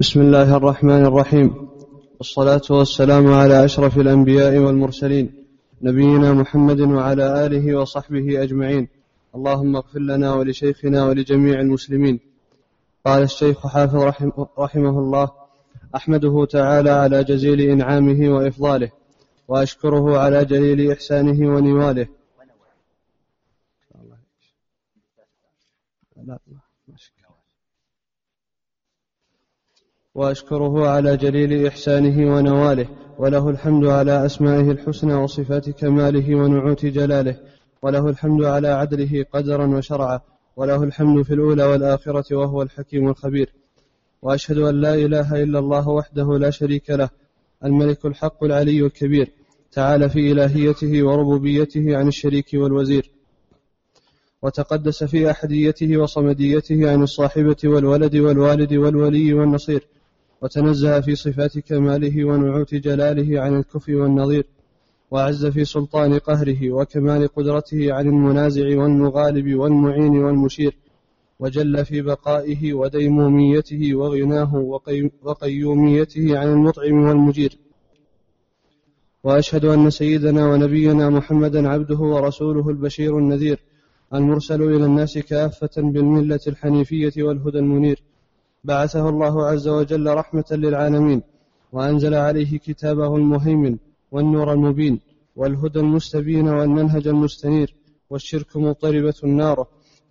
بسم الله الرحمن الرحيم. والصلاة والسلام على أشرف الأنبياء والمرسلين نبينا محمد وعلى آله وصحبه أجمعين. اللهم اغفر لنا ولشيخنا ولجميع المسلمين. قال الشيخ حافظ رحمه, رحمه الله أحمده تعالى على جزيل إنعامه وإفضاله وأشكره على جليل إحسانه ونواله. لا وأشكره على جليل إحسانه ونواله وله الحمد على أسمائه الحسنى وصفات كماله ونعوت جلاله وله الحمد على عدله قدرا وشرعا وله الحمد في الأولى والآخرة وهو الحكيم الخبير. وأشهد أن لا إله إلا الله وحده لا شريك له الملك الحق العلي الكبير تعالى في إلهيته وربوبيته عن الشريك والوزير. وتقدس في أحديته وصمديته عن الصاحبة والولد والوالد والولي والنصير. وتنزه في صفات كماله ونعوت جلاله عن الكفء والنظير وعز في سلطان قهره وكمال قدرته عن المنازع والمغالب والمعين والمشير وجل في بقائه وديموميته وغناه وقيوميته عن المطعم والمجير. وأشهد أن سيدنا ونبينا محمدا عبده ورسوله البشير النذير المرسل إلى الناس كافة بالملة الحنيفية والهدى المنير. بعثه الله عز وجل رحمة للعالمين وأنزل عليه كتابه المهيمن والنور المبين والهدى المستبين والمنهج المستنير والشرك مضطربة ناره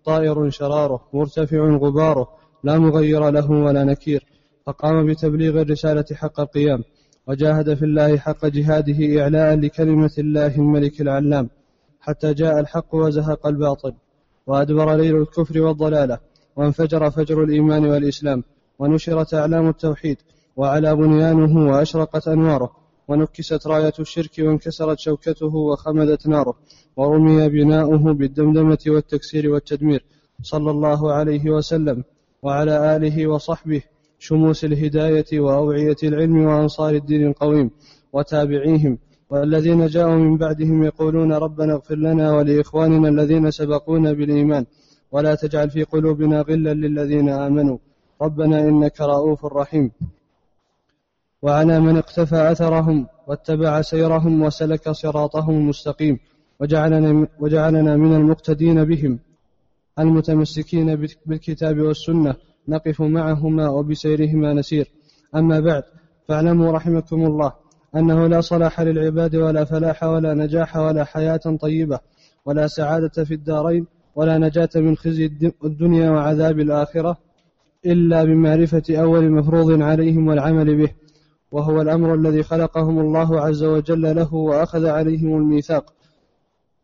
طائر شراره مرتفع غباره لا مغير له ولا نكير فقام بتبليغ الرسالة حق القيام وجاهد في الله حق جهاده إعلاء لكلمة الله الملك العلام حتى جاء الحق وزهق الباطل وأدبر ليل الكفر والضلالة وانفجر فجر الإيمان والإسلام ونشرت أعلام التوحيد وعلى بنيانه وأشرقت أنواره ونكست راية الشرك وانكسرت شوكته وخمدت ناره ورمي بناؤه بالدمدمة والتكسير والتدمير صلى الله عليه وسلم وعلى آله وصحبه شموس الهداية وأوعية العلم وأنصار الدين القويم وتابعيهم والذين جاءوا من بعدهم يقولون ربنا اغفر لنا ولإخواننا الذين سبقونا بالإيمان ولا تجعل في قلوبنا غلا للذين آمنوا. ربنا إنك رؤوف رحيم. وعلى من اقتفى أثرهم واتبع سيرهم وسلك صراطهم المستقيم. وجعلنا, وجعلنا من المقتدين بهم. المتمسكين بالكتاب والسنة. نقف معهما وبسيرهما نسير. أما بعد فاعلموا رحمكم الله أنه لا صلاح للعباد ولا فلاح ولا نجاح ولا حياة طيبة ولا سعادة في الدارين ولا نجاة من خزي الدنيا وعذاب الآخرة إلا بمعرفة أول مفروض عليهم والعمل به وهو الأمر الذي خلقهم الله عز وجل له وأخذ عليهم الميثاق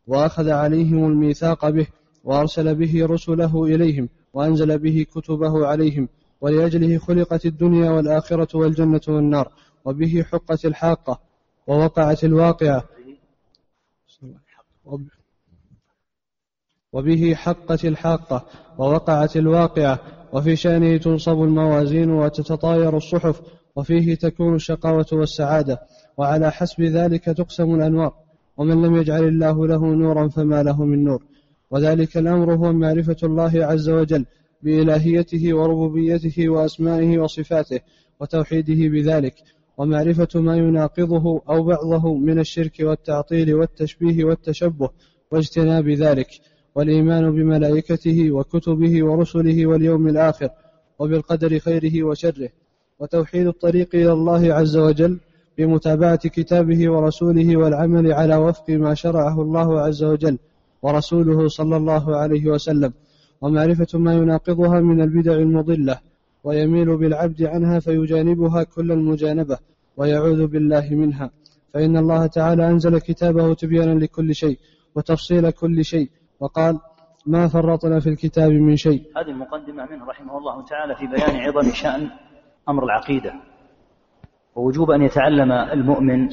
وأخذ عليهم الميثاق به وأرسل به رسله إليهم وأنزل به كتبه عليهم ولأجله خلقت الدنيا والآخرة والجنة والنار وبه حقت الحاقة ووقعت الواقعة. وبه حقت الحاقة ووقعت الواقعة وفي شأنه تنصب الموازين وتتطاير الصحف وفيه تكون الشقاوة والسعادة وعلى حسب ذلك تقسم الأنوار ومن لم يجعل الله له نورا فما له من نور وذلك الأمر هو معرفة الله عز وجل بإلهيته وربوبيته وأسمائه وصفاته وتوحيده بذلك ومعرفة ما يناقضه أو بعضه من الشرك والتعطيل والتشبيه والتشبه واجتناب ذلك والإيمان بملائكته وكتبه ورسله واليوم الآخر وبالقدر خيره وشره وتوحيد الطريق إلى الله عز وجل بمتابعة كتابه ورسوله والعمل على وفق ما شرعه الله عز وجل ورسوله صلى الله عليه وسلم ومعرفة ما يناقضها من البدع المضلة ويميل بالعبد عنها فيجانبها كل المجانبة ويعوذ بالله منها فإن الله تعالى أنزل كتابه تبيانا لكل شيء وتفصيل كل شيء وقال ما فرطنا في الكتاب من شيء. هذه المقدمة منه رحمه الله تعالى في بيان عظم شأن أمر العقيدة. ووجوب أن يتعلم المؤمن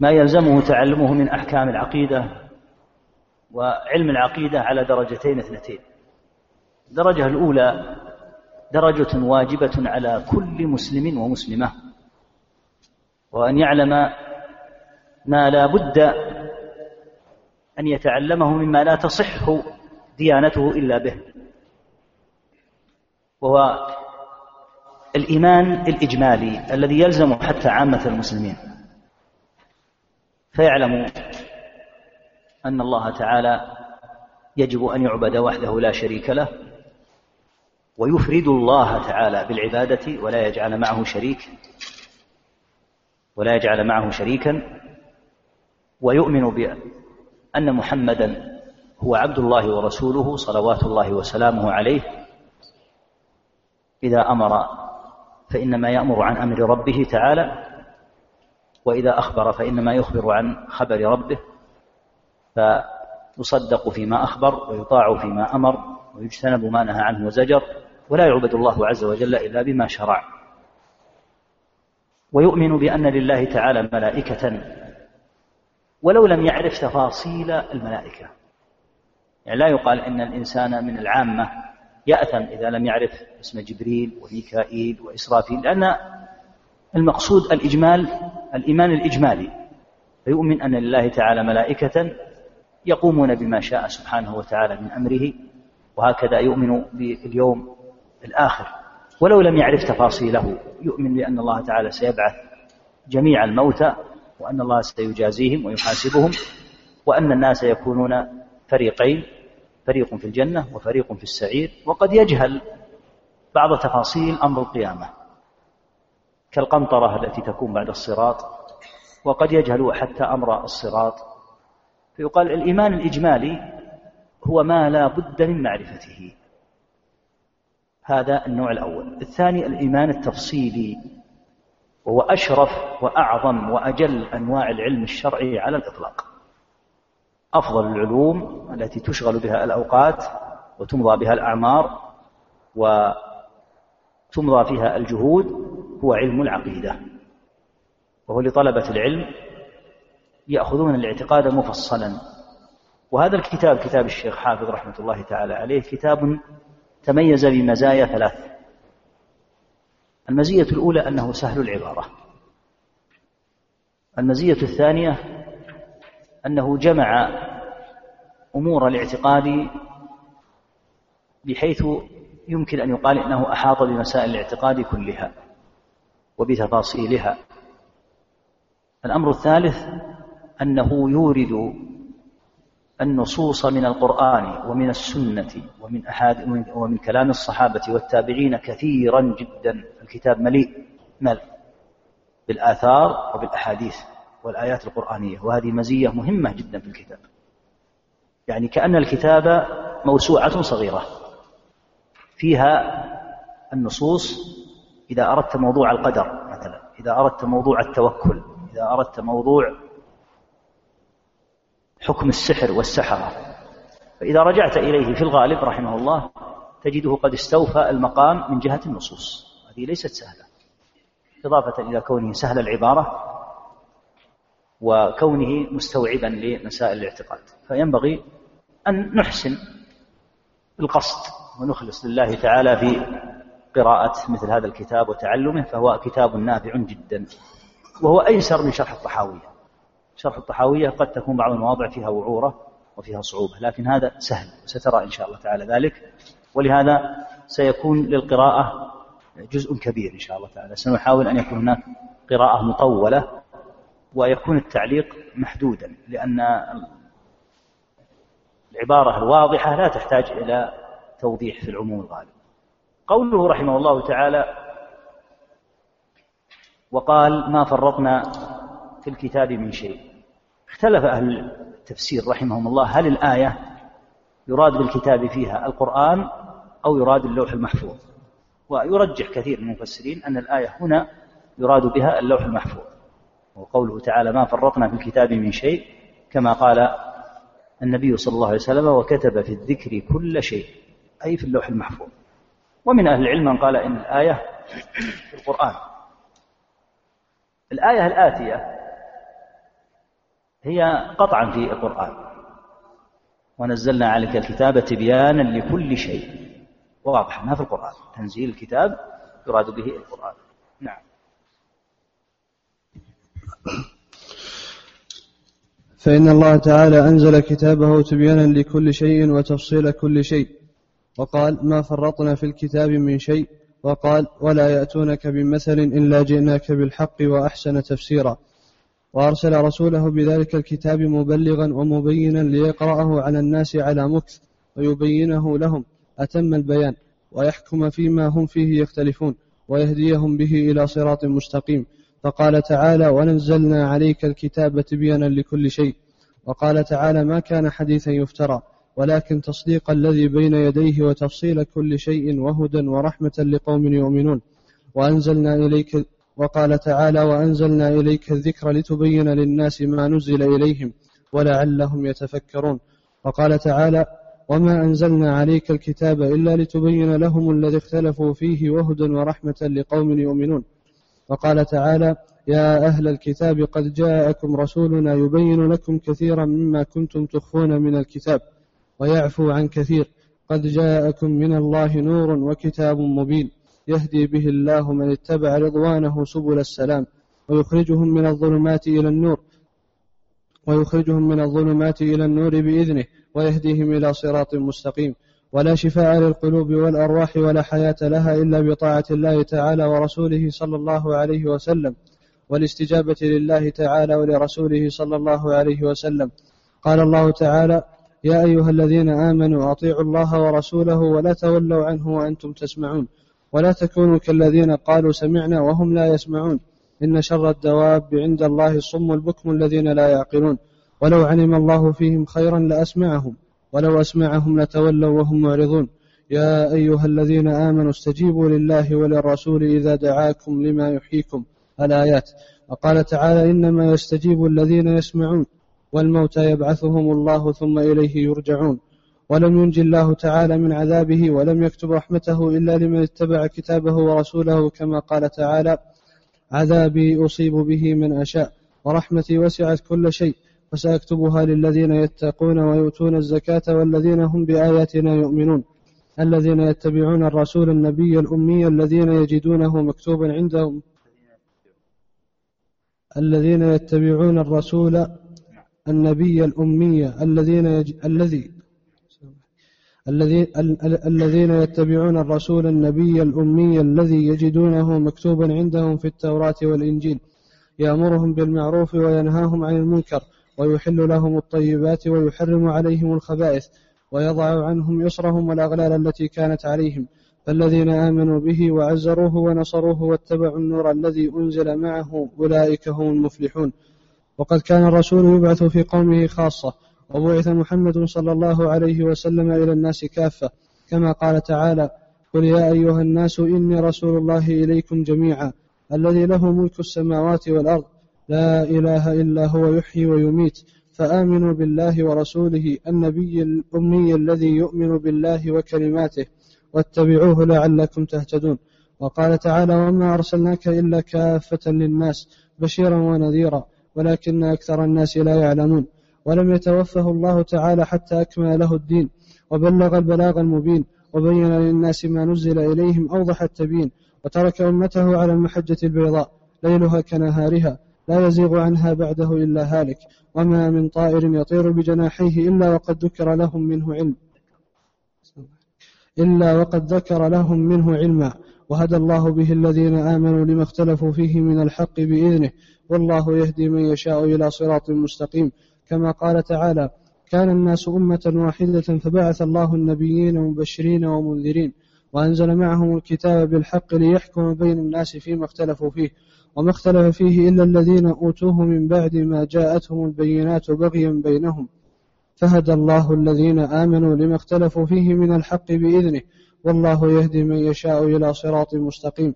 ما يلزمه تعلمه من أحكام العقيدة وعلم العقيدة على درجتين اثنتين. الدرجة الأولى درجة واجبة على كل مسلم ومسلمة. وأن يعلم ما لا بد أن يتعلمه مما لا تصح ديانته إلا به. وهو الإيمان الإجمالي الذي يلزم حتى عامة المسلمين. فيعلم أن الله تعالى يجب أن يعبد وحده لا شريك له ويفرد الله تعالى بالعبادة ولا يجعل معه شريك ولا يجعل معه شريكا ويؤمن بأن محمدا هو عبد الله ورسوله صلوات الله وسلامه عليه. إذا أمر فإنما يأمر عن أمر ربه تعالى وإذا أخبر فإنما يخبر عن خبر ربه. فيصدق فيما أخبر ويطاع فيما أمر ويجتنب ما نهى عنه وزجر ولا يعبد الله عز وجل إلا بما شرع. ويؤمن بأن لله تعالى ملائكة ولو لم يعرف تفاصيل الملائكة. يعني لا يقال إن الإنسان من العامة يأثم إذا لم يعرف اسم جبريل وميكائيل وإسرافيل لأن المقصود الإجمال الإيمان الإجمالي. فيؤمن أن لله تعالى ملائكة يقومون بما شاء سبحانه وتعالى من أمره وهكذا يؤمن باليوم الآخر. ولو لم يعرف تفاصيله يؤمن بأن الله تعالى سيبعث جميع الموتى وأن الله سيجازيهم ويحاسبهم وأن الناس يكونون فريقين فريق في الجنة وفريق في السعير. وقد يجهل بعض تفاصيل أمر القيامة كالقنطرة التي تكون بعد الصراط وقد يجهل حتى أمر الصراط. فيقال الإيمان الإجمالي هو ما لا بد من معرفته. هذا النوع الأول. الثاني الإيمان التفصيلي. وهو أشرف وأعظم وأجل أنواع العلم الشرعي على الإطلاق. أفضل العلوم التي تشغل بها الأوقات وتمضى بها الأعمار وتمضى فيها الجهود هو علم العقيدة. وهو لطلبة العلم يأخذون الاعتقاد مفصلا. وهذا الكتاب كتاب الشيخ حافظ رحمة الله تعالى عليه كتاب تميز بمزايا ثلاث. المزية الأولى أنه سهل العبارة. المزية الثانية أنه جمع أمور الاعتقاد بحيث يمكن أن يقال إنه أحاط بمسائل الاعتقاد كلها وبتفاصيلها. الأمر الثالث أنه يورد النصوص من القرآن ومن السنة ومن أحاد ومن كلام الصحابة والتابعين كثيرا جدا. الكتاب مليء مل بالآثار وبالأحاديث والآيات القرآنية وهذه مزية مهمة جدا في الكتاب. يعني كأن الكتاب موسوعة صغيرة. فيها النصوص إذا أردت موضوع القدر مثلا. إذا أردت موضوع التوكل إذا أردت موضوع حكم السحر والسحرة. فإذا رجعت إليه في الغالب رحمه الله تجده قد استوفى المقام من جهة النصوص. هذه ليست سهلة. إضافة إلى كونه سهل العبارة وكونه مستوعبا لمسائل الاعتقاد. فينبغي أن نحسن القصد ونخلص لله تعالى في قراءة مثل هذا الكتاب وتعلمه فهو كتاب نافع جدا وهو أيسر من شرح الطحاوية. شرح الطحاوية قد تكون بعض المواضع فيها وعورة وفيها صعوبة لكن هذا سهل سترى إن شاء الله تعالى ذلك. ولهذا سيكون للقراءة جزء كبير إن شاء الله تعالى. سنحاول أن يكون هناك قراءة مطولة ويكون التعليق محدودا لأن العبارة الواضحة لا تحتاج إلى توضيح في العموم الغالب. قوله رحمه الله تعالى وقال ما فرطنا في الكتاب من شيء. اختلف أهل التفسير رحمهم الله هل الآية يراد بالكتاب فيها القرآن أو يراد اللوح المحفوظ؟ ويرجح كثير من المفسرين أن الآية هنا يراد بها اللوح المحفوظ. وقوله تعالى ما فرطنا في الكتاب من شيء كما قال النبي صلى الله عليه وسلم وكتب في الذكر كل شيء أي في اللوح المحفوظ. ومن أهل العلم من قال إن الآية في القرآن. الآية الآتية هي قطعا في القرآن. ونزلنا عليك الكتاب تبيانا لكل شيء. واضح ما في القرآن. تنزيل الكتاب يراد به القرآن. نعم. فإن الله تعالى أنزل كتابه تبيانا لكل شيء وتفصيل كل شيء. وقال ما فرطنا في الكتاب من شيء. وقال ولا يأتونك بمثل إلا جئناك بالحق وأحسن تفسيرا. وأرسل رسوله بذلك الكتاب مبلغا ومبينا ليقرأه على الناس على مكث ويبينه لهم. أتم البيان. ويحكم فيما هم فيه يختلفون. ويهديهم به إلى صراط مستقيم. فقال تعالى ونزلنا عليك الكتاب تبيانا لكل شيء وقال تعالى ما كان حديثا يفترى ولكن تصديق الذي بين يديه وتفصيل كل شيء وهدى ورحمة لقوم يؤمنون وأنزلنا إليك وقال تعالى وأنزلنا إليك الذكر لتبين للناس ما نزل إليهم ولعلهم يتفكرون. وقال تعالى وما أنزلنا عليك الكتاب إلا لتبين لهم الذي اختلفوا فيه وهدى ورحمة لقوم يؤمنون. وقال تعالى يا أهل الكتاب قد جاءكم رسولنا يبين لكم كثيرا مما كنتم تخفون من الكتاب ويعفو عن كثير. قد جاءكم من الله نور وكتاب مبين. يهدي به الله من اتبع رضوانه سبل السلام ويخرجهم من الظلمات إلى النور ويخرجهم من الظلمات إلى النور بإذنه ويهديهم إلى صراط مستقيم. ولا شفاء للقلوب والأرواح ولا حياة لها إلا بطاعة الله تعالى ورسوله صلى الله عليه وسلم والاستجابة لله تعالى ولرسوله صلى الله عليه وسلم. قال الله تعالى يا أيها الذين آمنوا أطيعوا الله ورسوله ولا تولوا عنه وأنتم تسمعون. ولا تكونوا كالذين قالوا سمعنا وهم لا يسمعون. إن شر الدواب عند الله الصم البكم الذين لا يعقلون. ولو علم الله فيهم خيرا لأسمعهم. ولو أسمعهم لتولوا وهم معرضون. يا أيها الذين آمنوا استجيبوا لله وللرسول إذا دعاكم لما يحييكم. الآيات. وقال تعالى إنما يستجيب الذين يسمعون. والموتى يبعثهم الله ثم إليه يرجعون. ولم ينجي الله تعالى من عذابه ولم يكتب رحمته إلا لمن اتبع كتابه ورسوله كما قال تعالى عذابي أصيب به من أشاء ورحمتي وسعت كل شيء فسأكتبها للذين يتقون ويؤتون الزكاة والذين هم بآياتنا يؤمنون الذين يتبعون الرسول النبي الأمي الذين يجدونه مكتوبا عندهم الذين يتبعون الرسول النبي الأمي الذين يج... الذي الذين يتبعون الرسول النبي الأمي الذي يجدونه مكتوبا عندهم في التوراة والإنجيل يأمرهم بالمعروف وينهاهم عن المنكر ويحل لهم الطيبات ويحرم عليهم الخبائث ويضع عنهم يسرهم والأغلال التي كانت عليهم. فالذين آمنوا به وعزروه ونصروه واتبعوا النور الذي أنزل معه أولئك هم المفلحون. وقد كان الرسول يبعث في قومه خاصة وبعث محمد صلى الله عليه وسلم إلى الناس كافة. كما قال تعالى قل يا أيها الناس إني رسول الله إليكم جميعا الذي له ملك السماوات والأرض لا إله إلا هو يحيي ويميت فآمنوا بالله ورسوله النبي الأمي الذي يؤمن بالله وكلماته واتبعوه لعلكم تهتدون. وقال تعالى وما أرسلناك إلا كافة للناس بشيرا ونذيرا ولكن أكثر الناس لا يعلمون. ولم يتوفه الله تعالى حتى أكمل له الدين وبلغ البلاغ المبين وبين للناس ما نزل إليهم أوضح التبيين وترك أمته على المحجة البيضاء ليلها كنهارها لا يزيغ عنها بعده إلا هالك وما من طائر يطير بجناحيه إلا وقد ذكر لهم منه علم. إلا وقد ذكر لهم منه علما وهدى الله به الذين آمنوا لما اختلفوا فيه من الحق بإذنه والله يهدي من يشاء إلى صراط مستقيم. كما قال تعالى كان الناس أمة واحدة فبعث الله النبيين مبشرين ومنذرين وأنزل معهم الكتاب بالحق ليحكم بين الناس فيما اختلفوا فيه وما اختلف فيه إلا الذين أوتوه من بعد ما جاءتهم البينات بغيا بينهم فهدى الله الذين آمنوا لما اختلفوا فيه من الحق بإذنه والله يهدي من يشاء إلى صراط مستقيم.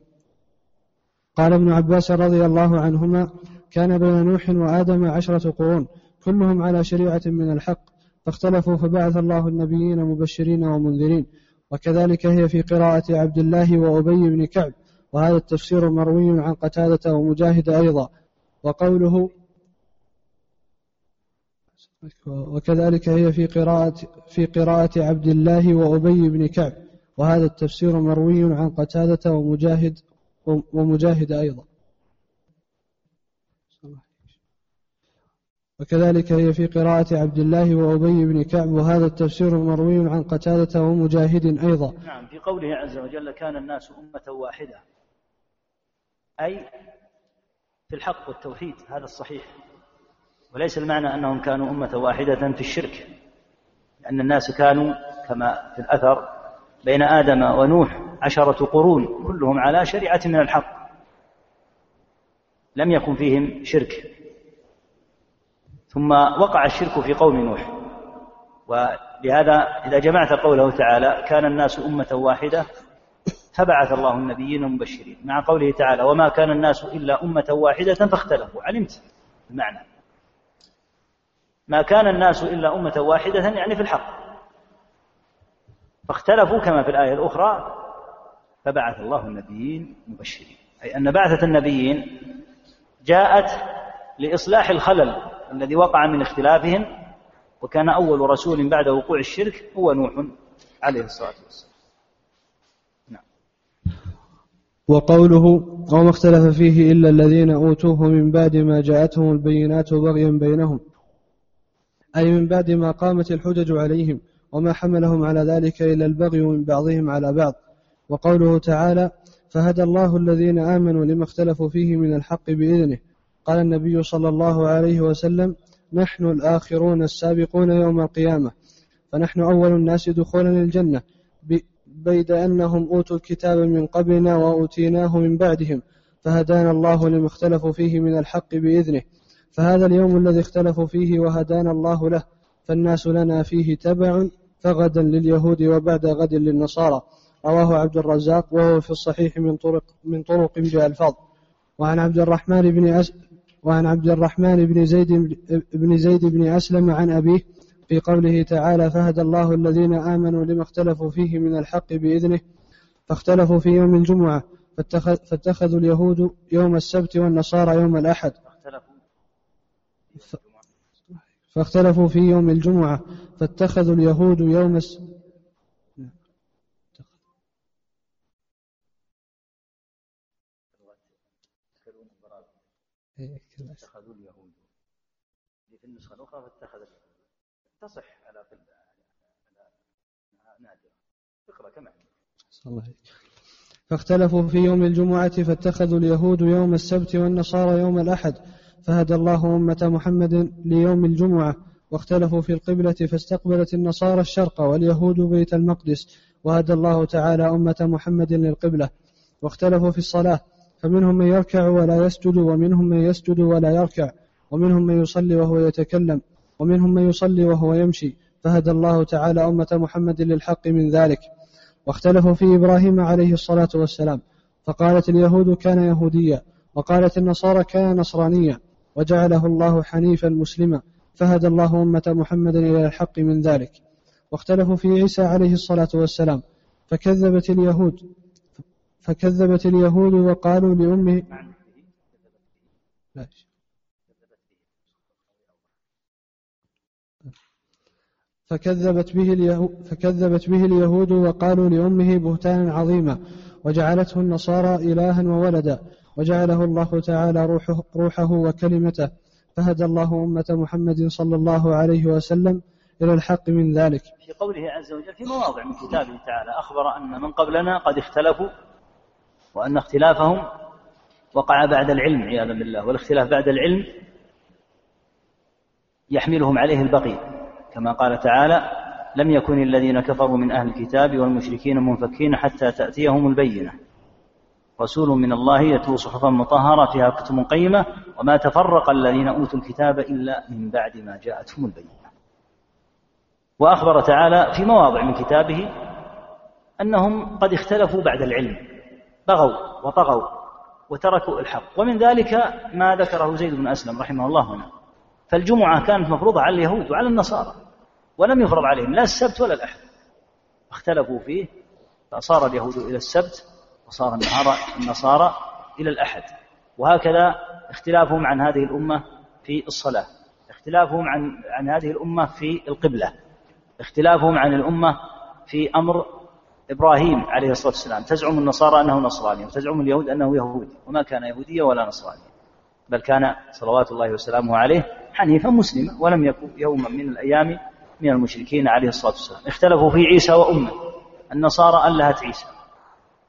قال ابن عباس رضي الله عنهما كان بين نوح وآدم عشرة قرون كلهم على شريعة من الحق فاختلفوا فبعث الله النبيين مبشرين ومنذرين. وكذلك هي في قراءة عبد الله وأبي بن كعب وهذا التفسير مروي عن قتادة ومجاهد أيضا. وقوله وكذلك هي في قراءة في قراءة عبد الله وأبي بن كعب وهذا التفسير مروي عن قتادة ومجاهد ومجاهد أيضا. وكذلك هي في قراءة عبد الله وأبي بن كعب وهذا التفسير مروي عن قتادة ومجاهد أيضا. نعم في قوله عز وجل كان الناس أمة واحدة. أي في الحق والتوحيد هذا الصحيح. وليس المعنى أنهم كانوا أمة واحدة في الشرك لأن الناس كانوا كما في الأثر بين آدم ونوح عشرة قرون كلهم على شريعة من الحق لم يكن فيهم شرك. ثم وقع الشرك في قوم نوح. ولهذا إذا جمعت قوله تعالى كان الناس أمة واحدة فبعث الله النبيين المبشرين مع قوله تعالى وما كان الناس إلا أمة واحدة فاختلفوا علمت المعنى ما كان الناس إلا أمة واحدة يعني في الحق. فاختلفوا كما في الآية الأخرى فبعث الله النبيين مبشرين أي أن بعثة النبيين جاءت لإصلاح الخلل. الذي وقع من اختلافهم وكان أول رسول بعد وقوع الشرك هو نوح عليه الصلاة والسلام نعم. وقوله وما اختلف فيه إلا الذين أوتوه من بعد ما جاءتهم البينات بغيا بينهم أي من بعد ما قامت الحجج عليهم وما حملهم على ذلك إلا البغي من بعضهم على بعض وقوله تعالى فهدى الله الذين آمنوا لما اختلفوا فيه من الحق بإذنه قال النبي صلى الله عليه وسلم نحن الآخرون السابقون يوم القيامة فنحن أول الناس دخولا للجنة بيد أنهم أوتوا الكتاب من قبلنا وأوتيناه من بعدهم فهدانا الله لما اختلفوا فيه من الحق بإذنه فهذا اليوم الذي اختلفوا فيه وهدانا الله له فالناس لنا فيه تبع فغدا لليهود وبعد غد للنصارى. رواه عبد الرزاق وهو في الصحيح من طرق من طرق بألفاظ وعن عبد الرحمن بن وعن عبد الرحمن بن زيد بن زيد بن أسلم عن أبيه في قوله تعالى فهدى الله الذين آمنوا لما اختلفوا فيه من الحق بإذنه فاختلفوا في يوم الجمعة فاتخذ فاتخذوا اليهود يوم السبت والنصارى يوم الأحد. فاختلفوا في يوم الجمعة. فاتخذوا اليهود يوم الس... اتخذوا اليهود. في النسخة الأخرى فاتخذت تصح على على نادرة. اقرأ كما الله فاختلفوا في يوم الجمعة فاتخذوا اليهود يوم السبت والنصارى يوم الأحد فهدى الله أمة محمد ليوم الجمعة. واختلفوا في القبلة فاستقبلت النصارى الشرق واليهود بيت المقدس وهدى الله تعالى أمة محمد للقبلة. واختلفوا في الصلاة فمنهم من يركع ولا يسجد ومنهم من يسجد ولا يركع ومنهم من يصلي وهو يتكلم ومنهم من يصلي وهو يمشي. فهدى الله تعالى أمة محمد للحق من ذلك. واختلفوا في إبراهيم عليه الصلاة والسلام. فقالت اليهود كان يهوديا وقالت النصارى كان نصرانيا وجعله الله حنيفا مسلما. فهدى الله أمة محمد إلى الحق من ذلك. واختلفوا في عيسى عليه الصلاة والسلام. فكذبت اليهود. فكذبت اليهود وقالوا لأمه فكذبت به اليهود فكذبت به اليهود وقالوا لأمه بهتانا عظيما وجعلته النصارى إلها وولدا وجعله الله تعالى روحه, روحه وكلمته فهدى الله أمة محمد صلى الله عليه وسلم إلى الحق من ذلك. في قوله عز وجل في مواضع من كتابه تعالى أخبر أن من قبلنا قد اختلفوا وأن اختلافهم وقع بعد العلم عياذا بالله والاختلاف بعد العلم يحملهم عليه البقي كما قال تعالى لم يكن الذين كفروا من أهل الكتاب والمشركين منفكين حتى تأتيهم البينة. رسول من الله يتلو صحفا مطهرة فيها كتب قيمة وما تفرق الذين أوتوا الكتاب إلا من بعد ما جاءتهم البينة. وأخبر تعالى في مواضع من كتابه أنهم قد اختلفوا بعد العلم. بغوا وطغوا وتركوا الحق. ومن ذلك ما ذكره زيد بن أسلم رحمه الله هنا. فالجمعة كانت مفروضة على اليهود وعلى النصارى ولم يفرض عليهم لا السبت ولا الأحد. اختلفوا فيه فصار اليهود إلى السبت وصار النصارى إلى الأحد. وهكذا اختلافهم عن هذه الأمة في الصلاة. اختلافهم عن عن هذه الأمة في القبلة. اختلافهم عن الأمة في أمر إبراهيم عليه الصلاة والسلام. تزعم النصارى أنه نصراني وتزعم اليهود أنه يهودي. وما كان يهوديا ولا نصرانيا. بل كان صلوات الله وسلامه عليه حنيفا مسلما ولم يكن يوما من الأيام من المشركين عليه الصلاة والسلام. اختلفوا في عيسى وأمة. النصارى ألهت عيسى.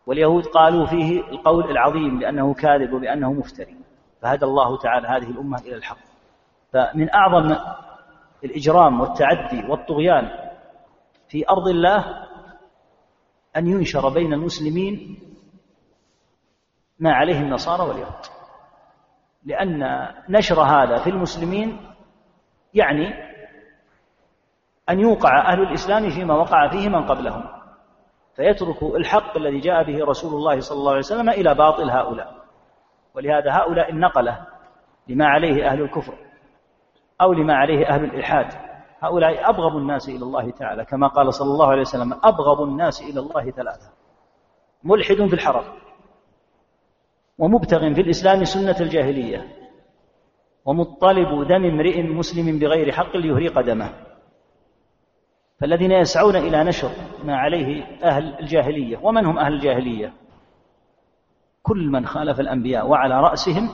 واليهود قالوا فيه القول العظيم بأنه كاذب وبأنه مفتري. فهدى الله تعالى هذه الأمة إلى الحق. فمن أعظم الإجرام والتعدي والطغيان في أرض الله أن ينشر بين المسلمين ما عليه النصارى واليهود. لأن نشر هذا في المسلمين يعني أن يوقع أهل الإسلام فيما وقع فيه من قبلهم فيترك الحق الذي جاء به رسول الله صلى الله عليه وسلم إلى باطل هؤلاء. ولهذا هؤلاء النقلة لما عليه أهل الكفر أو لما عليه أهل الإلحاد. هؤلاء أبغض الناس إلى الله تعالى كما قال صلى الله عليه وسلم أبغض الناس إلى الله ثلاثة ملحد في الحرم ومبتغ في الإسلام سنة الجاهلية ومطلب دم امرئ مسلم بغير حق ليهريق دمه. فالذين يسعون إلى نشر ما عليه أهل الجاهلية ومن هم أهل الجاهلية؟ كل من خالف الأنبياء وعلى رأسهم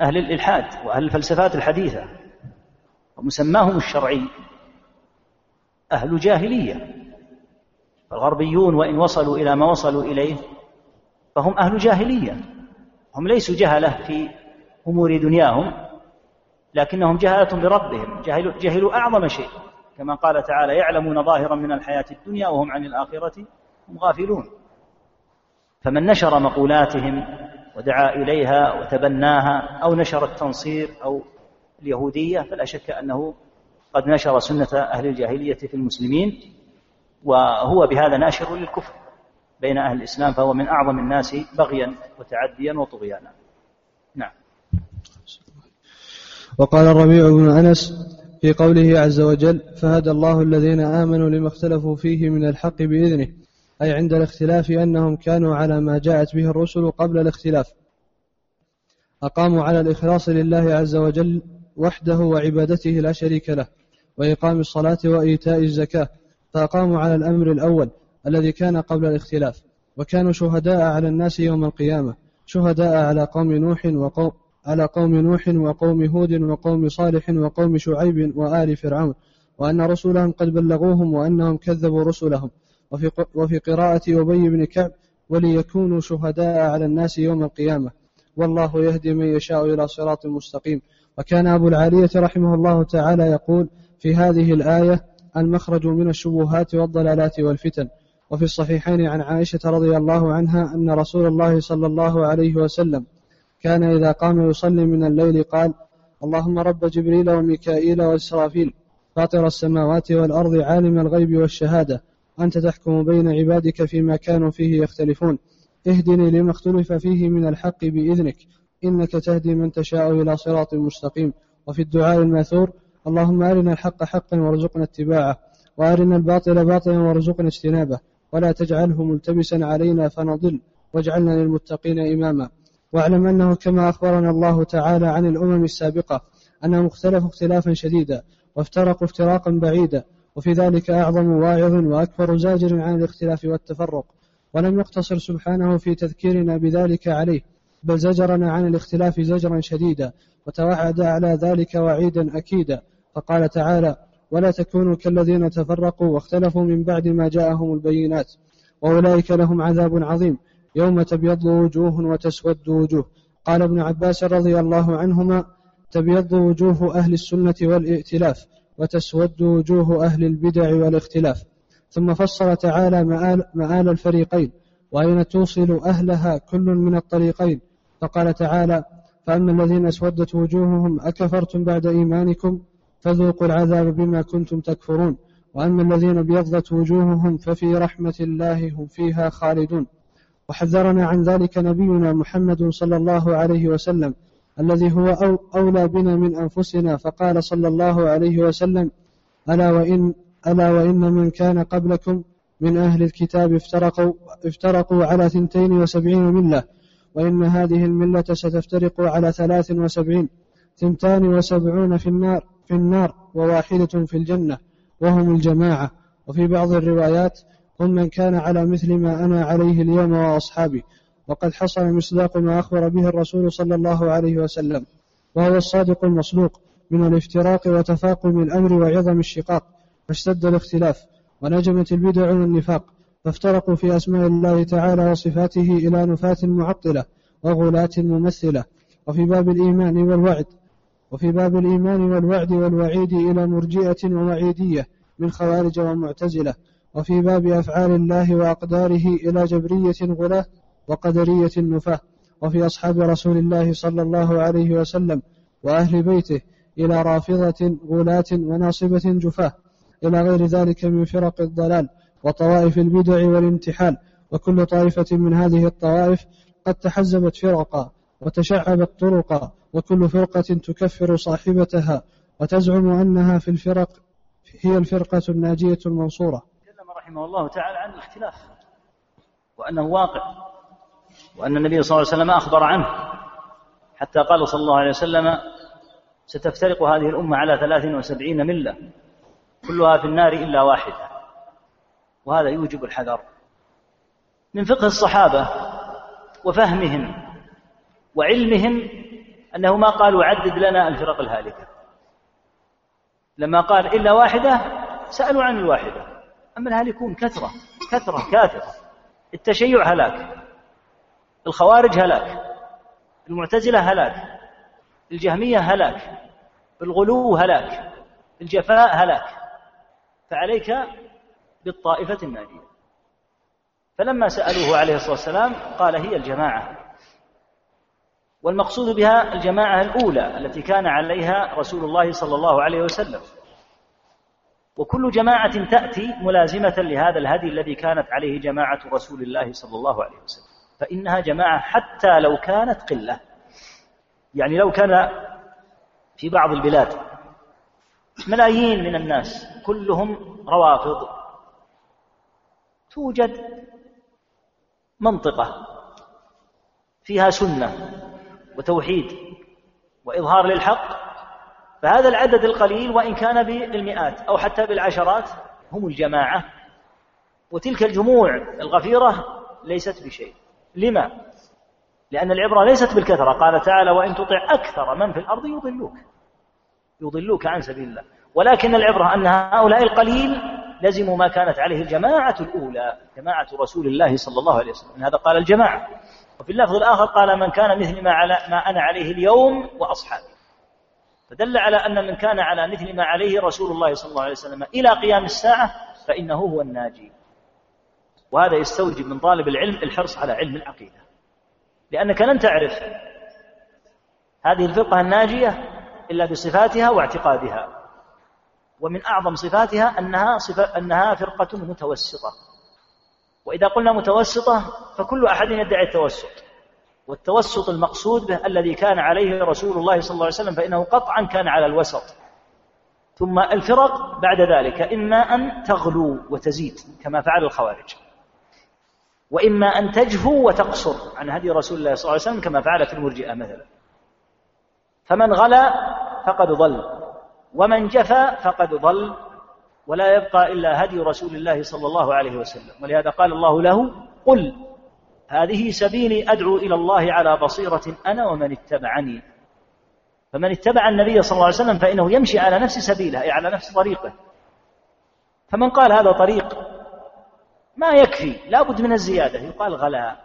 أهل الإلحاد وأهل الفلسفات الحديثة. ومسماهم الشرعي أهل جاهلية. الغربيون وإن وصلوا إلى ما وصلوا إليه فهم أهل جاهلية. هم ليسوا جهلة في أمور دنياهم لكنهم جهلة بربهم جهلوا, جهلوا أعظم شيء. كما قال تعالى يعلمون ظاهرا من الحياة الدنيا وهم عن الآخرة هم غافلون. فمن نشر مقولاتهم ودعا إليها وتبناها أو نشر التنصير أو اليهودية فلا شك أنه قد نشر سنة أهل الجاهلية في المسلمين وهو بهذا ناشر للكفر بين أهل الإسلام فهو من أعظم الناس بغيا وتعديا وطغيانا. نعم. وقال الربيع بن أنس في قوله عز وجل فهدى الله الذين آمنوا لما اختلفوا فيه من الحق بإذنه. أي عند الاختلاف أنهم كانوا على ما جاءت به الرسل قبل الاختلاف. أقاموا على الإخلاص لله عز وجل وحده وعبادته لا شريك له وإقام الصلاة وإيتاء الزكاة فأقاموا على الأمر الأول الذي كان قبل الاختلاف وكانوا شهداء على الناس يوم القيامة شهداء على قوم نوح وقوم على قوم نوح وقوم هود وقوم صالح وقوم شعيب وآل فرعون وأن رسلهم قد بلغوهم وأنهم كذبوا رسلهم. وفي, وفي قراءة أبي بن كعب وليكونوا شهداء على الناس يوم القيامة والله يهدي من يشاء إلى صراط مستقيم. وكان أبو العالية رحمه الله تعالى يقول في هذه الآية المخرج من الشبهات والضلالات والفتن. وفي الصحيحين عن عائشة رضي الله عنها أن رسول الله صلى الله عليه وسلم كان إذا قام يصلي من الليل قال اللهم رب جبريل وميكائيل وإسرافيل فاطر السماوات والأرض عالم الغيب والشهادة. أنت تحكم بين عبادك فيما كانوا فيه يختلفون. اهدني لما اختلف فيه من الحق بإذنك. إنك تهدي من تشاء إلى صراط مستقيم. وفي الدعاء الماثور اللهم أرنا الحق حقا وارزقنا اتباعه وأرنا الباطل باطلا وارزقنا اجتنابه ولا تجعله ملتبسا علينا فنضل واجعلنا للمتقين إماما. واعلم أنه كما أخبرنا الله تعالى عن الأمم السابقة أنهم اختلفوا اختلافا شديدا وافترقوا افتراقا بعيدا وفي ذلك أعظم واعظ وأكبر زاجر عن الاختلاف والتفرق. ولم يقتصر سبحانه في تذكيرنا بذلك عليه. بل زجرنا عن الاختلاف زجرا شديدا وتوعد على ذلك وعيدا أكيدا. فقال تعالى ولا تكونوا كالذين تفرقوا واختلفوا من بعد ما جاءهم البينات وأولئك لهم عذاب عظيم يوم تبيض وجوه وتسود وجوه. قال ابن عباس رضي الله عنهما تبيض وجوه أهل السنة والائتلاف وتسود وجوه أهل البدع والاختلاف. ثم فصل تعالى مآل, مآل الفريقين وأين توصل أهلها كل من الطريقين؟ فقال تعالى فأما الذين أسودت وجوههم أكفرتم بعد إيمانكم فذوقوا العذاب بما كنتم تكفرون. وأما الذين أبيضت وجوههم ففي رحمة الله هم فيها خالدون. وحذرنا عن ذلك نبينا محمد صلى الله عليه وسلم الذي هو أولى بنا من أنفسنا. فقال صلى الله عليه وسلم ألا وإن ألا وإن من كان قبلكم من أهل الكتاب افترقوا افترقوا على ثنتين وسبعين ملة. وإن هذه الملة ستفترق على ثلاث وسبعين ثنتان وسبعون في النار في النار وواحدة في الجنة وهم الجماعة. وفي بعض الروايات هم من كان على مثل ما أنا عليه اليوم وأصحابي وقد حصل مصداق ما أخبر به الرسول صلى الله عليه وسلم وهو الصادق المصدوق من الافتراق وتفاقم الأمر وعظم الشقاق فاشتد الاختلاف ونجمت البدع والنفاق. فافترقوا في أسماء الله تعالى وصفاته إلى نفاة معطلة وغلاة ممثلة وفي باب الإيمان والوعد وفي باب الإيمان والوعد والوعيد إلى مرجئة ووعيدية من خوارج ومعتزلة وفي باب أفعال الله وأقداره إلى جبرية غلاة وقدرية نفاة وفي أصحاب رسول الله صلى الله عليه وسلم وأهل بيته إلى رافضة غلاة وناصبة جفاة إلى غير ذلك من فرق الضلال وطوائف البدع والانتحال وكل طائفة من هذه الطوائف قد تحزبت فرقا وتشعبت طرقا وكل فرقة تكفر صاحبتها وتزعم أنها في الفرق هي الفرقة الناجية المنصورة. تكلم رحمه الله تعالى عن الاختلاف وأنه واقع وأن النبي صلى الله عليه وسلم أخبر عنه حتى قال صلى الله عليه وسلم ستفترق هذه الأمة على ثلاث وسبعين ملة كلها في النار إلا واحدة. وهذا يوجب الحذر من فقه الصحابة وفهمهم وعلمهم أنه ما قالوا عدد لنا الفرق الهالكة. لما قال إلا واحدة سألوا عن الواحدة. أما الهالكون كثرة كثرة كاثرة. التشيع هلاك. الخوارج هلاك. المعتزلة هلاك. الجهمية هلاك. الغلو هلاك. الجفاء هلاك. فعليك بالطائفة الناجية فلما سألوه عليه الصلاة والسلام قال هي الجماعة. والمقصود بها الجماعة الأولى التي كان عليها رسول الله صلى الله عليه وسلم. وكل جماعة تأتي ملازمة لهذا الهدي الذي كانت عليه جماعة رسول الله صلى الله عليه وسلم. فإنها جماعة حتى لو كانت قلة. يعني لو كان في بعض البلاد ملايين من الناس كلهم روافض. توجد منطقة فيها سنة وتوحيد وإظهار للحق فهذا العدد القليل وإن كان بالمئات أو حتى بالعشرات هم الجماعة وتلك الجموع الغفيرة ليست بشيء. لما؟ لأن العبرة ليست بالكثرة. قال تعالى وإن تطع أكثر من في الأرض يضلوك يضلوك عن سبيل الله. ولكن العبرة أن هؤلاء القليل لزموا ما كانت عليه الجماعة الأولى جماعة رسول الله صلى الله عليه وسلم. هذا قال الجماعة. وفي اللفظ الآخر قال من كان مثل ما, على ما أنا عليه اليوم وأصحابي. فدل على أن من كان على مثل ما عليه رسول الله صلى الله عليه وسلم إلى قيام الساعة فإنه هو الناجي. وهذا يستوجب من طالب العلم الحرص على علم العقيدة. لأنك لن تعرف هذه الفرقة الناجية إلا بصفاتها واعتقادها. ومن أعظم صفاتها أنها, صفة أنها فرقة متوسطة. وإذا قلنا متوسطة فكل أحد يدعي التوسط. والتوسط المقصود به الذي كان عليه رسول الله صلى الله عليه وسلم فإنه قطعا كان على الوسط. ثم الفرق بعد ذلك إما أن تغلو وتزيد كما فعل الخوارج. وإما أن تجفو وتقصر عن هدي رسول الله صلى الله عليه وسلم كما فعلت المرجئة مثلا. فمن غلا فقد ضل. ومن جفا فقد ضل ولا يبقى إلا هدي رسول الله صلى الله عليه وسلم. ولهذا قال الله له قل هذه سبيلي أدعو إلى الله على بصيرة أنا ومن اتبعني. فمن اتبع النبي صلى الله عليه وسلم فإنه يمشي على نفس سبيله أي على نفس طريقه. فمن قال هذا طريق ما يكفي لا بد من الزيادة يقال غلا.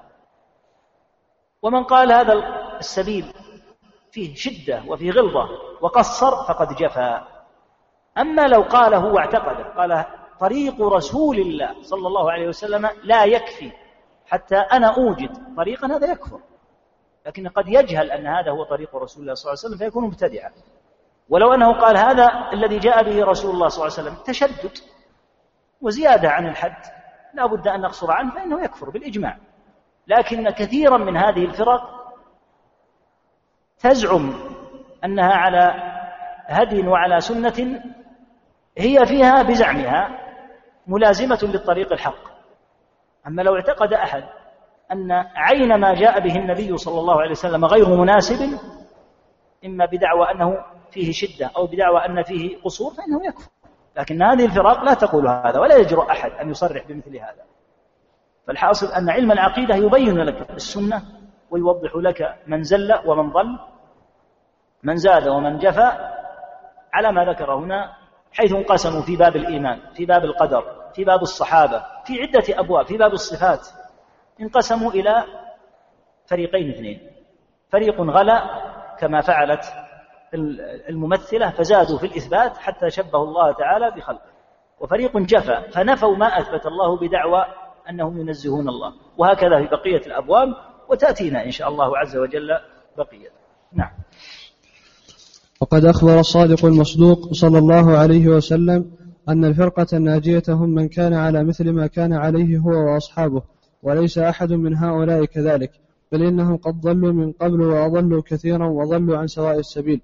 ومن قال هذا السبيل فيه شدة وفيه غلظة. وقصر فقد جفا. أما لو قاله واعتقد قال طريق رسول الله صلى الله عليه وسلم لا يكفي حتى أنا أوجد. طريقا هذا يكفر. لكن قد يجهل أن هذا هو طريق رسول الله صلى الله عليه وسلم فيكون مبتدعا. ولو أنه قال هذا الذي جاء به رسول الله صلى الله عليه وسلم تشدد وزيادة عن الحد لا بد أن نقصر عنه فإنه يكفر بالإجماع. لكن كثيرا من هذه الفرق تزعم أنها على هدي وعلى سنة هي فيها بزعمها ملازمة للطريق الحق. أما لو اعتقد أحد أن عين ما جاء به النبي صلى الله عليه وسلم غير مناسب إما بدعوى أنه فيه شدة أو بدعوى أن فيه قصور فإنه يكفر. لكن هذه الفرق لا تقول هذا ولا يجرؤ أحد أن يصرح بمثل هذا. فالحاصل أن علم العقيدة يبين لك السنة ويوضح لك من زل ومن ضل من زاد ومن جفى على ما ذكر هنا حيث انقسموا في باب الإيمان في باب القدر في باب الصحابة في عدة أبواب في باب الصفات. انقسموا إلى فريقين اثنين. فريق غلا كما فعلت الممثلة فزادوا في الإثبات حتى شبهوا الله تعالى بخلقه. وفريق جفى فنفوا ما أثبت الله بدعوى أنهم ينزهون الله. وهكذا في بقية الأبواب وتأتينا إن شاء الله عز وجل بقية. نعم. وقد أخبر الصادق المصدوق صلى الله عليه وسلم أن الفرقة الناجية هم من كان على مثل ما كان عليه هو وأصحابه وليس أحد من هؤلاء كذلك بل إنهم قد ضلوا من قبل وأضلوا كثيرا وضلوا عن سواء السبيل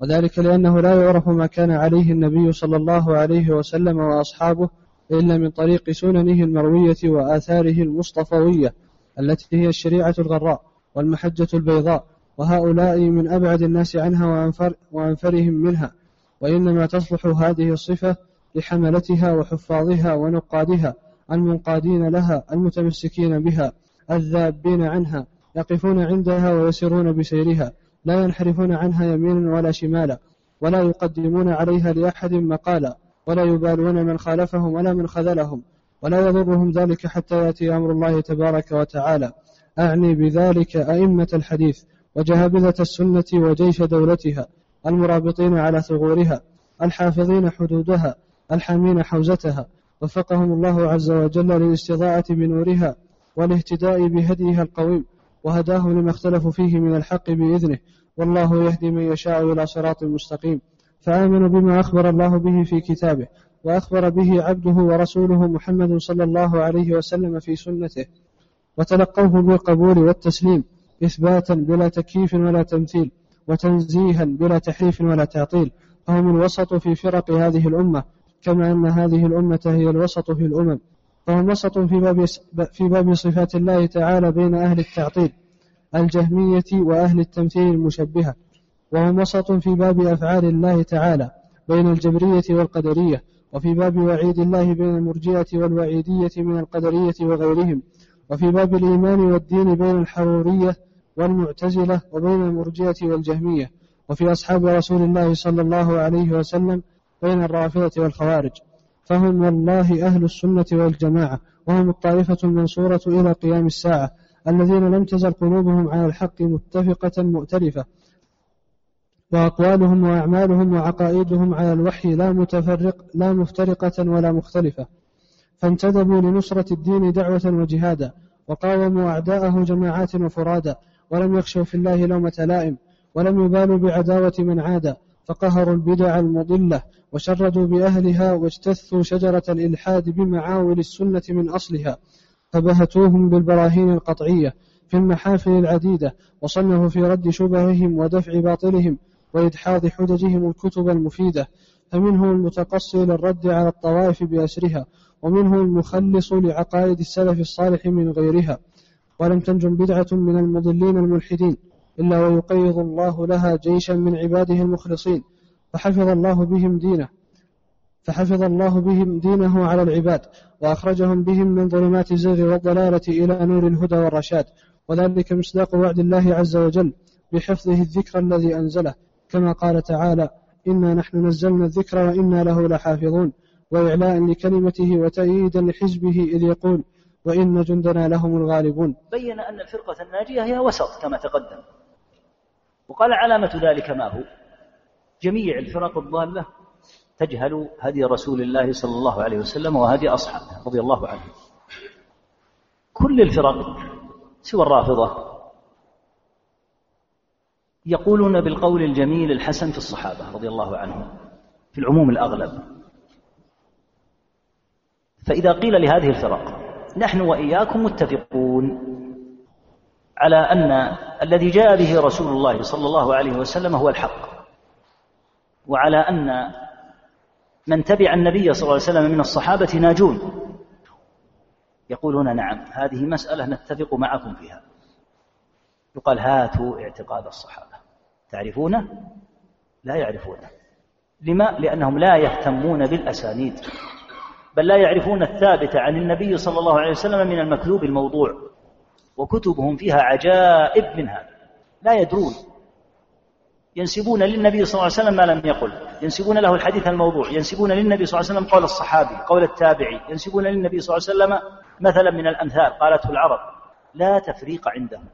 وذلك لأنه لا يعرف ما كان عليه النبي صلى الله عليه وسلم وأصحابه إلا من طريق سننه المروية وآثاره المصطفوية التي هي الشريعة الغراء والمحجة البيضاء وهؤلاء من أبعد الناس عنها وأنفر وأنفرهم منها وإنما تصلح هذه الصفة لحملتها وحفاظها ونقادها المنقادين لها المتمسكين بها الذابين عنها يقفون عندها ويسيرون بسيرها لا ينحرفون عنها يمينا ولا شمالا ولا يقدمون عليها لأحد مقالا ولا يبالون من خالفهم ولا من خذلهم ولا يضرهم ذلك حتى يأتي أمر الله تبارك وتعالى. أعني بذلك أئمة الحديث وجهابذة السنة وجيش دولتها المرابطين على ثغورها الحافظين حدودها الحامين حوزتها. وفقهم الله عز وجل للاستضاءة بنورها والاهتداء بهديها القويم وهداهم لما اختلفوا فيه من الحق بإذنه. والله يهدي من يشاء إلى صراط مستقيم. فآمنوا بما أخبر الله به في كتابه وأخبر به عبده ورسوله محمد صلى الله عليه وسلم في سنته. وتلقوه بالقبول والتسليم. إثباتا بلا تكييف ولا تمثيل وتنزيها بلا تحريف ولا تعطيل. فهم الوسط في فرق هذه الأمة كما أن هذه الأمة هي الوسط في الأمم. فهم وسط في باب في باب صفات الله تعالى بين أهل التعطيل الجهمية وأهل التمثيل المشبهة. وهم وسط في باب أفعال الله تعالى بين الجبرية والقدرية وفي باب وعيد الله بين المرجئة والوعيدية من القدرية وغيرهم وفي باب الإيمان والدين بين الحرورية والمعتزلة وبين المرجئة والجهمية وفي أصحاب رسول الله صلى الله عليه وسلم بين الرافضة والخوارج فهم والله أهل السنة والجماعة وهم الطائفة المنصورة إلى قيام الساعة الذين لم تزل قلوبهم على الحق متفقة مؤتلفة وأقوالهم وأعمالهم وعقائدهم على الوحي لا متفرق لا مفترقة ولا مختلفة. فانتدبوا لنصرة الدين دعوة وجهادا وقاوموا أعداءه جماعات وفرادا ولم يخشوا في الله لومة لائم ولم يبالوا بعداوة من عاد فقهروا البدع المضلة وشردوا بأهلها واجتثوا شجرة الإلحاد بمعاول السنة من أصلها فبهتوهم بالبراهين القطعية في المحافل العديدة وصنفوا في رد شبههم ودفع باطلهم وإدحاض حججهم الكتب المفيدة فمنهم المتقصي للرد على الطوائف بأسرها ومنهم المخلص لعقائد السلف الصالح من غيرها. ولم تنجم بدعة من المضلين الملحدين إلا ويقيض الله لها جيشا من عباده المخلصين فحفظ الله بهم دينه فحفظ الله بهم دينه على العباد وأخرجهم بهم من ظلمات الزيغ والضلالة إلى نور الهدى والرشاد وذلك مصداق وعد الله عز وجل بحفظه الذكر الذي أنزله كما قال تعالى إنا نحن نزلنا الذكر وإنا له لحافظون وإعلاء لكلمته وتأييدا لحزبه إذ يقول وإن جندنا لهم الغالبون. بين أن الفرقة الناجية هي وسط كما تقدم. وقال علامة ذلك ما هو؟ جميع الفرق الضالة تجهل هدي رسول الله صلى الله عليه وسلم وهدي أصحابه رضي الله عنهم كل الفرق سوى الرافضة يقولون بالقول الجميل الحسن في الصحابة رضي الله عنهم في العموم الأغلب. فإذا قيل لهذه الفرق نحن وإياكم متفقون على أن الذي جاء به رسول الله صلى الله عليه وسلم هو الحق وعلى أن من تبع النبي صلى الله عليه وسلم من الصحابة ناجون. يقولون نعم هذه مسألة نتفق معكم فيها. يقال هاتوا اعتقاد الصحابة. تعرفونه؟ لا يعرفونه. لما؟ لأنهم لا يهتمون بالأسانيد. بل لا يعرفون الثابت عن النبي صلى الله عليه وسلم من المكذوب الموضوع وكتبهم فيها عجائب من هذا. لا يدرون. ينسبون للنبي صلى الله عليه وسلم ما لم يقل. ينسبون له الحديث الموضوع. ينسبون للنبي صلى الله عليه وسلم قول الصحابي قول التابعي. ينسبون للنبي صلى الله عليه وسلم مثلا من الأمثال قالته العرب لا تفريق عندهم.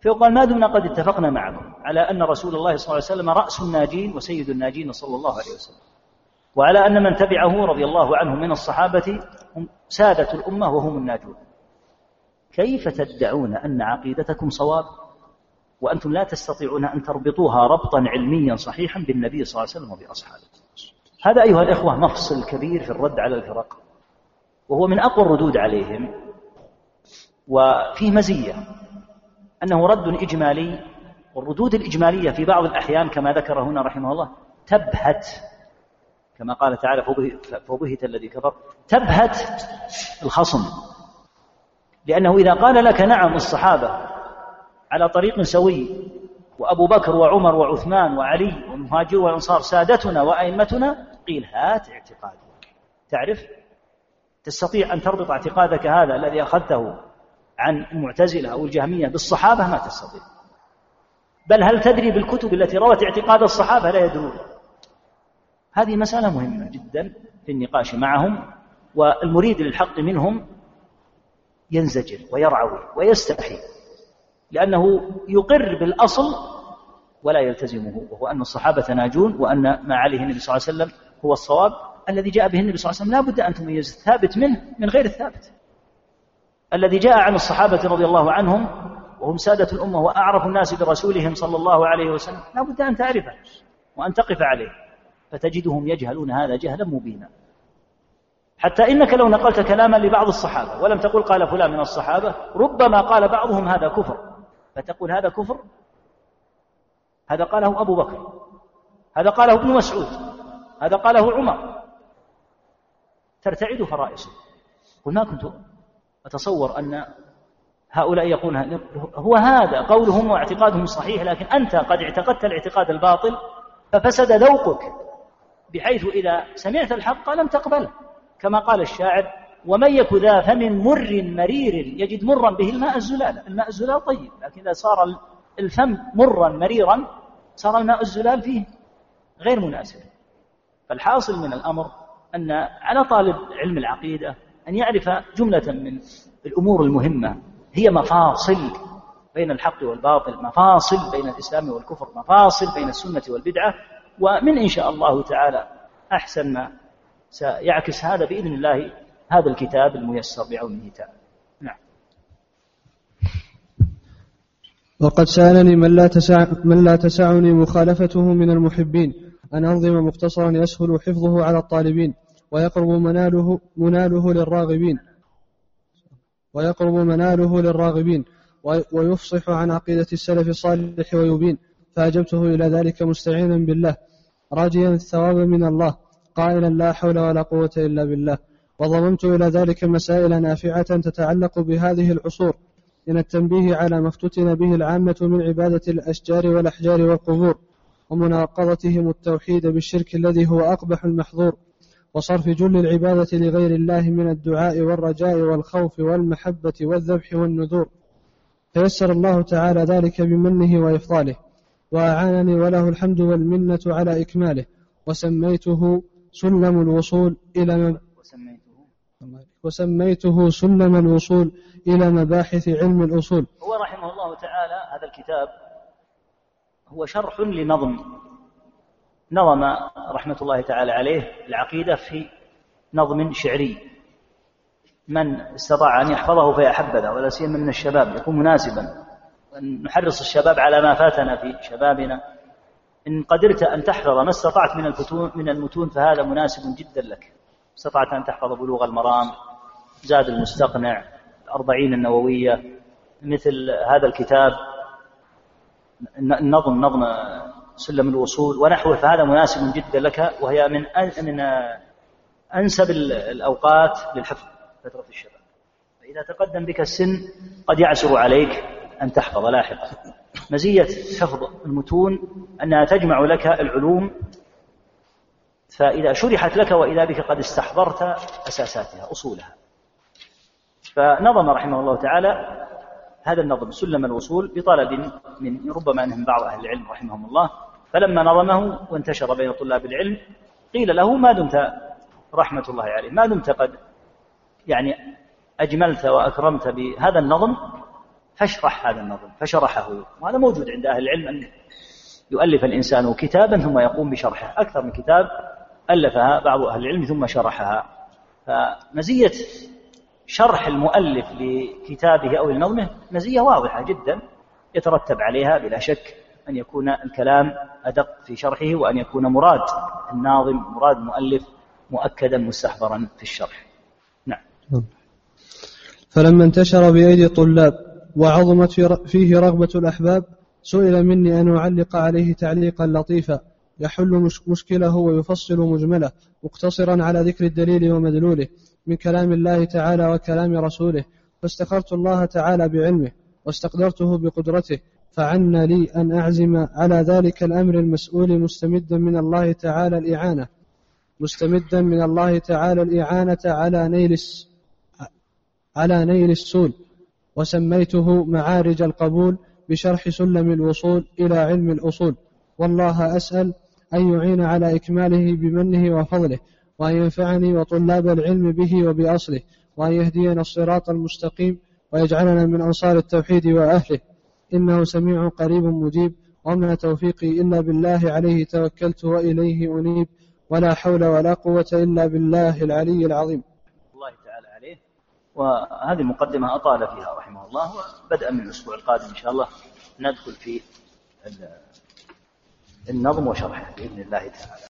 فيقال ما دمنا قد اتفقنا معكم على أن رسول الله صلى الله عليه وسلم رأس الناجين وسيد الناجين صلى الله عليه وسلم. وعلى أن من تبعه رضي الله عنه من الصحابة هم سادة الأمة وهم الناجون. كيف تدعون أن عقيدتكم صواب؟ وأنتم لا تستطيعون أن تربطوها ربطا علميا صحيحا بالنبي صلى الله عليه وسلم وبأصحابه. هذا أيها الإخوة مفصل كبير في الرد على الفرق وهو من أقوى الردود عليهم وفيه مزية أنه رد إجمالي والردود الإجمالية في بعض الأحيان كما ذكر هنا رحمه الله تبهت كما قال تعالى فبهت الذي كفر. تبهت الخصم. لأنه إذا قال لك نعم الصحابة على طريق سوي وأبو بكر وعمر وعثمان وعلي والمهاجر والأنصار سادتنا وأئمتنا قيل هات اعتقادك. تعرف؟ تستطيع أن تربط اعتقادك هذا الذي أخذته عن المعتزلة أو الجهمية بالصحابة؟ ما تستطيع. بل هل تدري بالكتب التي روت اعتقاد الصحابة؟ لا يدرون. هذه مسألة مهمة جدا في النقاش معهم والمريد للحق منهم ينزجر ويرعوي ويستحي لأنه يقر بالأصل ولا يلتزمه وهو أن الصحابة ناجون وأن ما عليه النبي صلى الله عليه وسلم هو الصواب الذي جاء به النبي صلى الله عليه وسلم لا بد أن تميز الثابت منه من غير الثابت. الذي جاء عن الصحابة رضي الله عنهم وهم سادة الأمة وأعرف الناس برسولهم صلى الله عليه وسلم لا بد أن تعرفه وأن تقف عليه. فتجدهم يجهلون هذا جهلا مبينا. حتى إنك لو نقلت كلاما لبعض الصحابة ولم تقل قال فلان من الصحابة ربما قال بعضهم هذا كفر. فتقول هذا كفر؟ هذا قاله أبو بكر. هذا قاله ابن مسعود. هذا قاله عمر. ترتعد فرائصه قل ما كنت أتصور أن هؤلاء يقولون هو هذا قولهم واعتقادهم صحيح لكن أنت قد اعتقدت الاعتقاد الباطل ففسد ذوقك. بحيث إذا سمعت الحق لم تقبله كما قال الشاعر ومن يك ذا فم مر مرير يجد مرا به الماء الزلال. الماء الزلال طيب لكن إذا صار الفم مرا مريرا صار الماء الزلال فيه غير مناسب. فالحاصل من الأمر أن على طالب علم العقيدة أن يعرف جملة من الأمور المهمة هي مفاصل بين الحق والباطل مفاصل بين الإسلام والكفر مفاصل بين السنة والبدعة. ومن إن شاء الله تعالى أحسن ما سيعكس هذا بإذن الله هذا الكتاب الميسر بعونه تعالى. نعم. وقد سألني من لا, تسع من لا تسعني مخالفته من المحبين أن أنظم مختصرا يسهل حفظه على الطالبين ويقرب مناله مناله للراغبين. ويقرب مناله للراغبين ويفصح عن عقيدة السلف الصالح ويبين. فأجبته إلى ذلك مستعينا بالله. راجيا الثواب من الله قائلا لا حول ولا قوة إلا بالله. وضممت إلى ذلك مسائل نافعة تتعلق بهذه العصور. من التنبيه على ما افتتن به العامة من عبادة الأشجار والأحجار والقبور ومناقضتهم التوحيد بالشرك الذي هو أقبح المحظور وصرف جل العبادة لغير الله من الدعاء والرجاء والخوف والمحبة والذبح والنذور. فيسر الله تعالى ذلك بمنه وإفضاله. وأعانني وله الحمد والمنة على إكماله وسميته سلم الوصول إلى وسميته سلم الوصول إلى مباحث علم الأصول. هو رحمه الله تعالى هذا الكتاب هو شرح لنظم نظم رحمة الله تعالى عليه العقيدة في نظم شعري. من استطاع أن يحفظه فيحبذا ولا سيما من الشباب يكون مناسبا. نحرص الشباب على ما فاتنا في شبابنا. إن قدرت أن تحفظ ما استطعت من المتون من المتون فهذا مناسب جدا لك. استطعت أن تحفظ بلوغ المرام زاد المستقنع الأربعين النووية مثل هذا الكتاب النظم نظم سلم الوصول ونحوه فهذا مناسب جدا لك وهي من من أنسب الأوقات للحفظ فترة الشباب. فإذا تقدم بك السن قد يعسر عليك. أن تحفظ. لاحقا مزية حفظ المتون أنها تجمع لك العلوم فإذا شرحت لك وإذا بك قد استحضرت أساساتها أصولها. فنظم رحمه الله تعالى هذا النظم سلم الوصول بطلب من ربما أنهم بعض أهل العلم رحمهم الله. فلما نظمه وانتشر بين طلاب العلم قيل له ما دمت رحمة الله عليه ما دمت قد يعني أجملت وأكرمت بهذا النظم؟ فاشرح هذا النظم فشرحه. وهذا موجود عند أهل العلم أن يؤلف الإنسان كتابا ثم يقوم بشرحه. أكثر من كتاب ألفها بعض أهل العلم ثم شرحها. فمزية شرح المؤلف لكتابه أو لنظمه مزية واضحة جدا يترتب عليها بلا شك أن يكون الكلام أدق في شرحه وأن يكون مراد الناظم مراد المؤلف مؤكدا مستحضرا في الشرح. نعم. فلما انتشر بأيدي الطلاب وعظمت فيه رغبة الأحباب سئل مني أن أعلق عليه تعليقا لطيفا. يحل مشكله ويفصل مجمله مقتصرا على ذكر الدليل ومدلوله من كلام الله تعالى وكلام رسوله. فاستخرت الله تعالى بعلمه واستقدرته بقدرته. فعن لي أن أعزم على ذلك الأمر المسؤول مستمدا من الله تعالى الإعانة. مستمدا من الله تعالى الإعانة على نيل على نيل السول. وسميته معارج القبول بشرح سلم الوصول إلى علم الأصول. والله أسأل أن يعين على إكماله بمنه وفضله وأن ينفعني وطلاب العلم به وبأصله وأن يهدينا الصراط المستقيم ويجعلنا من أنصار التوحيد وأهله. إنه سميع قريب مجيب وما توفيقي إلا بالله عليه توكلت وإليه أنيب ولا حول ولا قوة إلا بالله العلي العظيم. وهذه المقدمة أطال فيها رحمه الله وبدءا من الأسبوع القادم إن شاء الله ندخل في النظم وشرحه بإذن الله تعالى.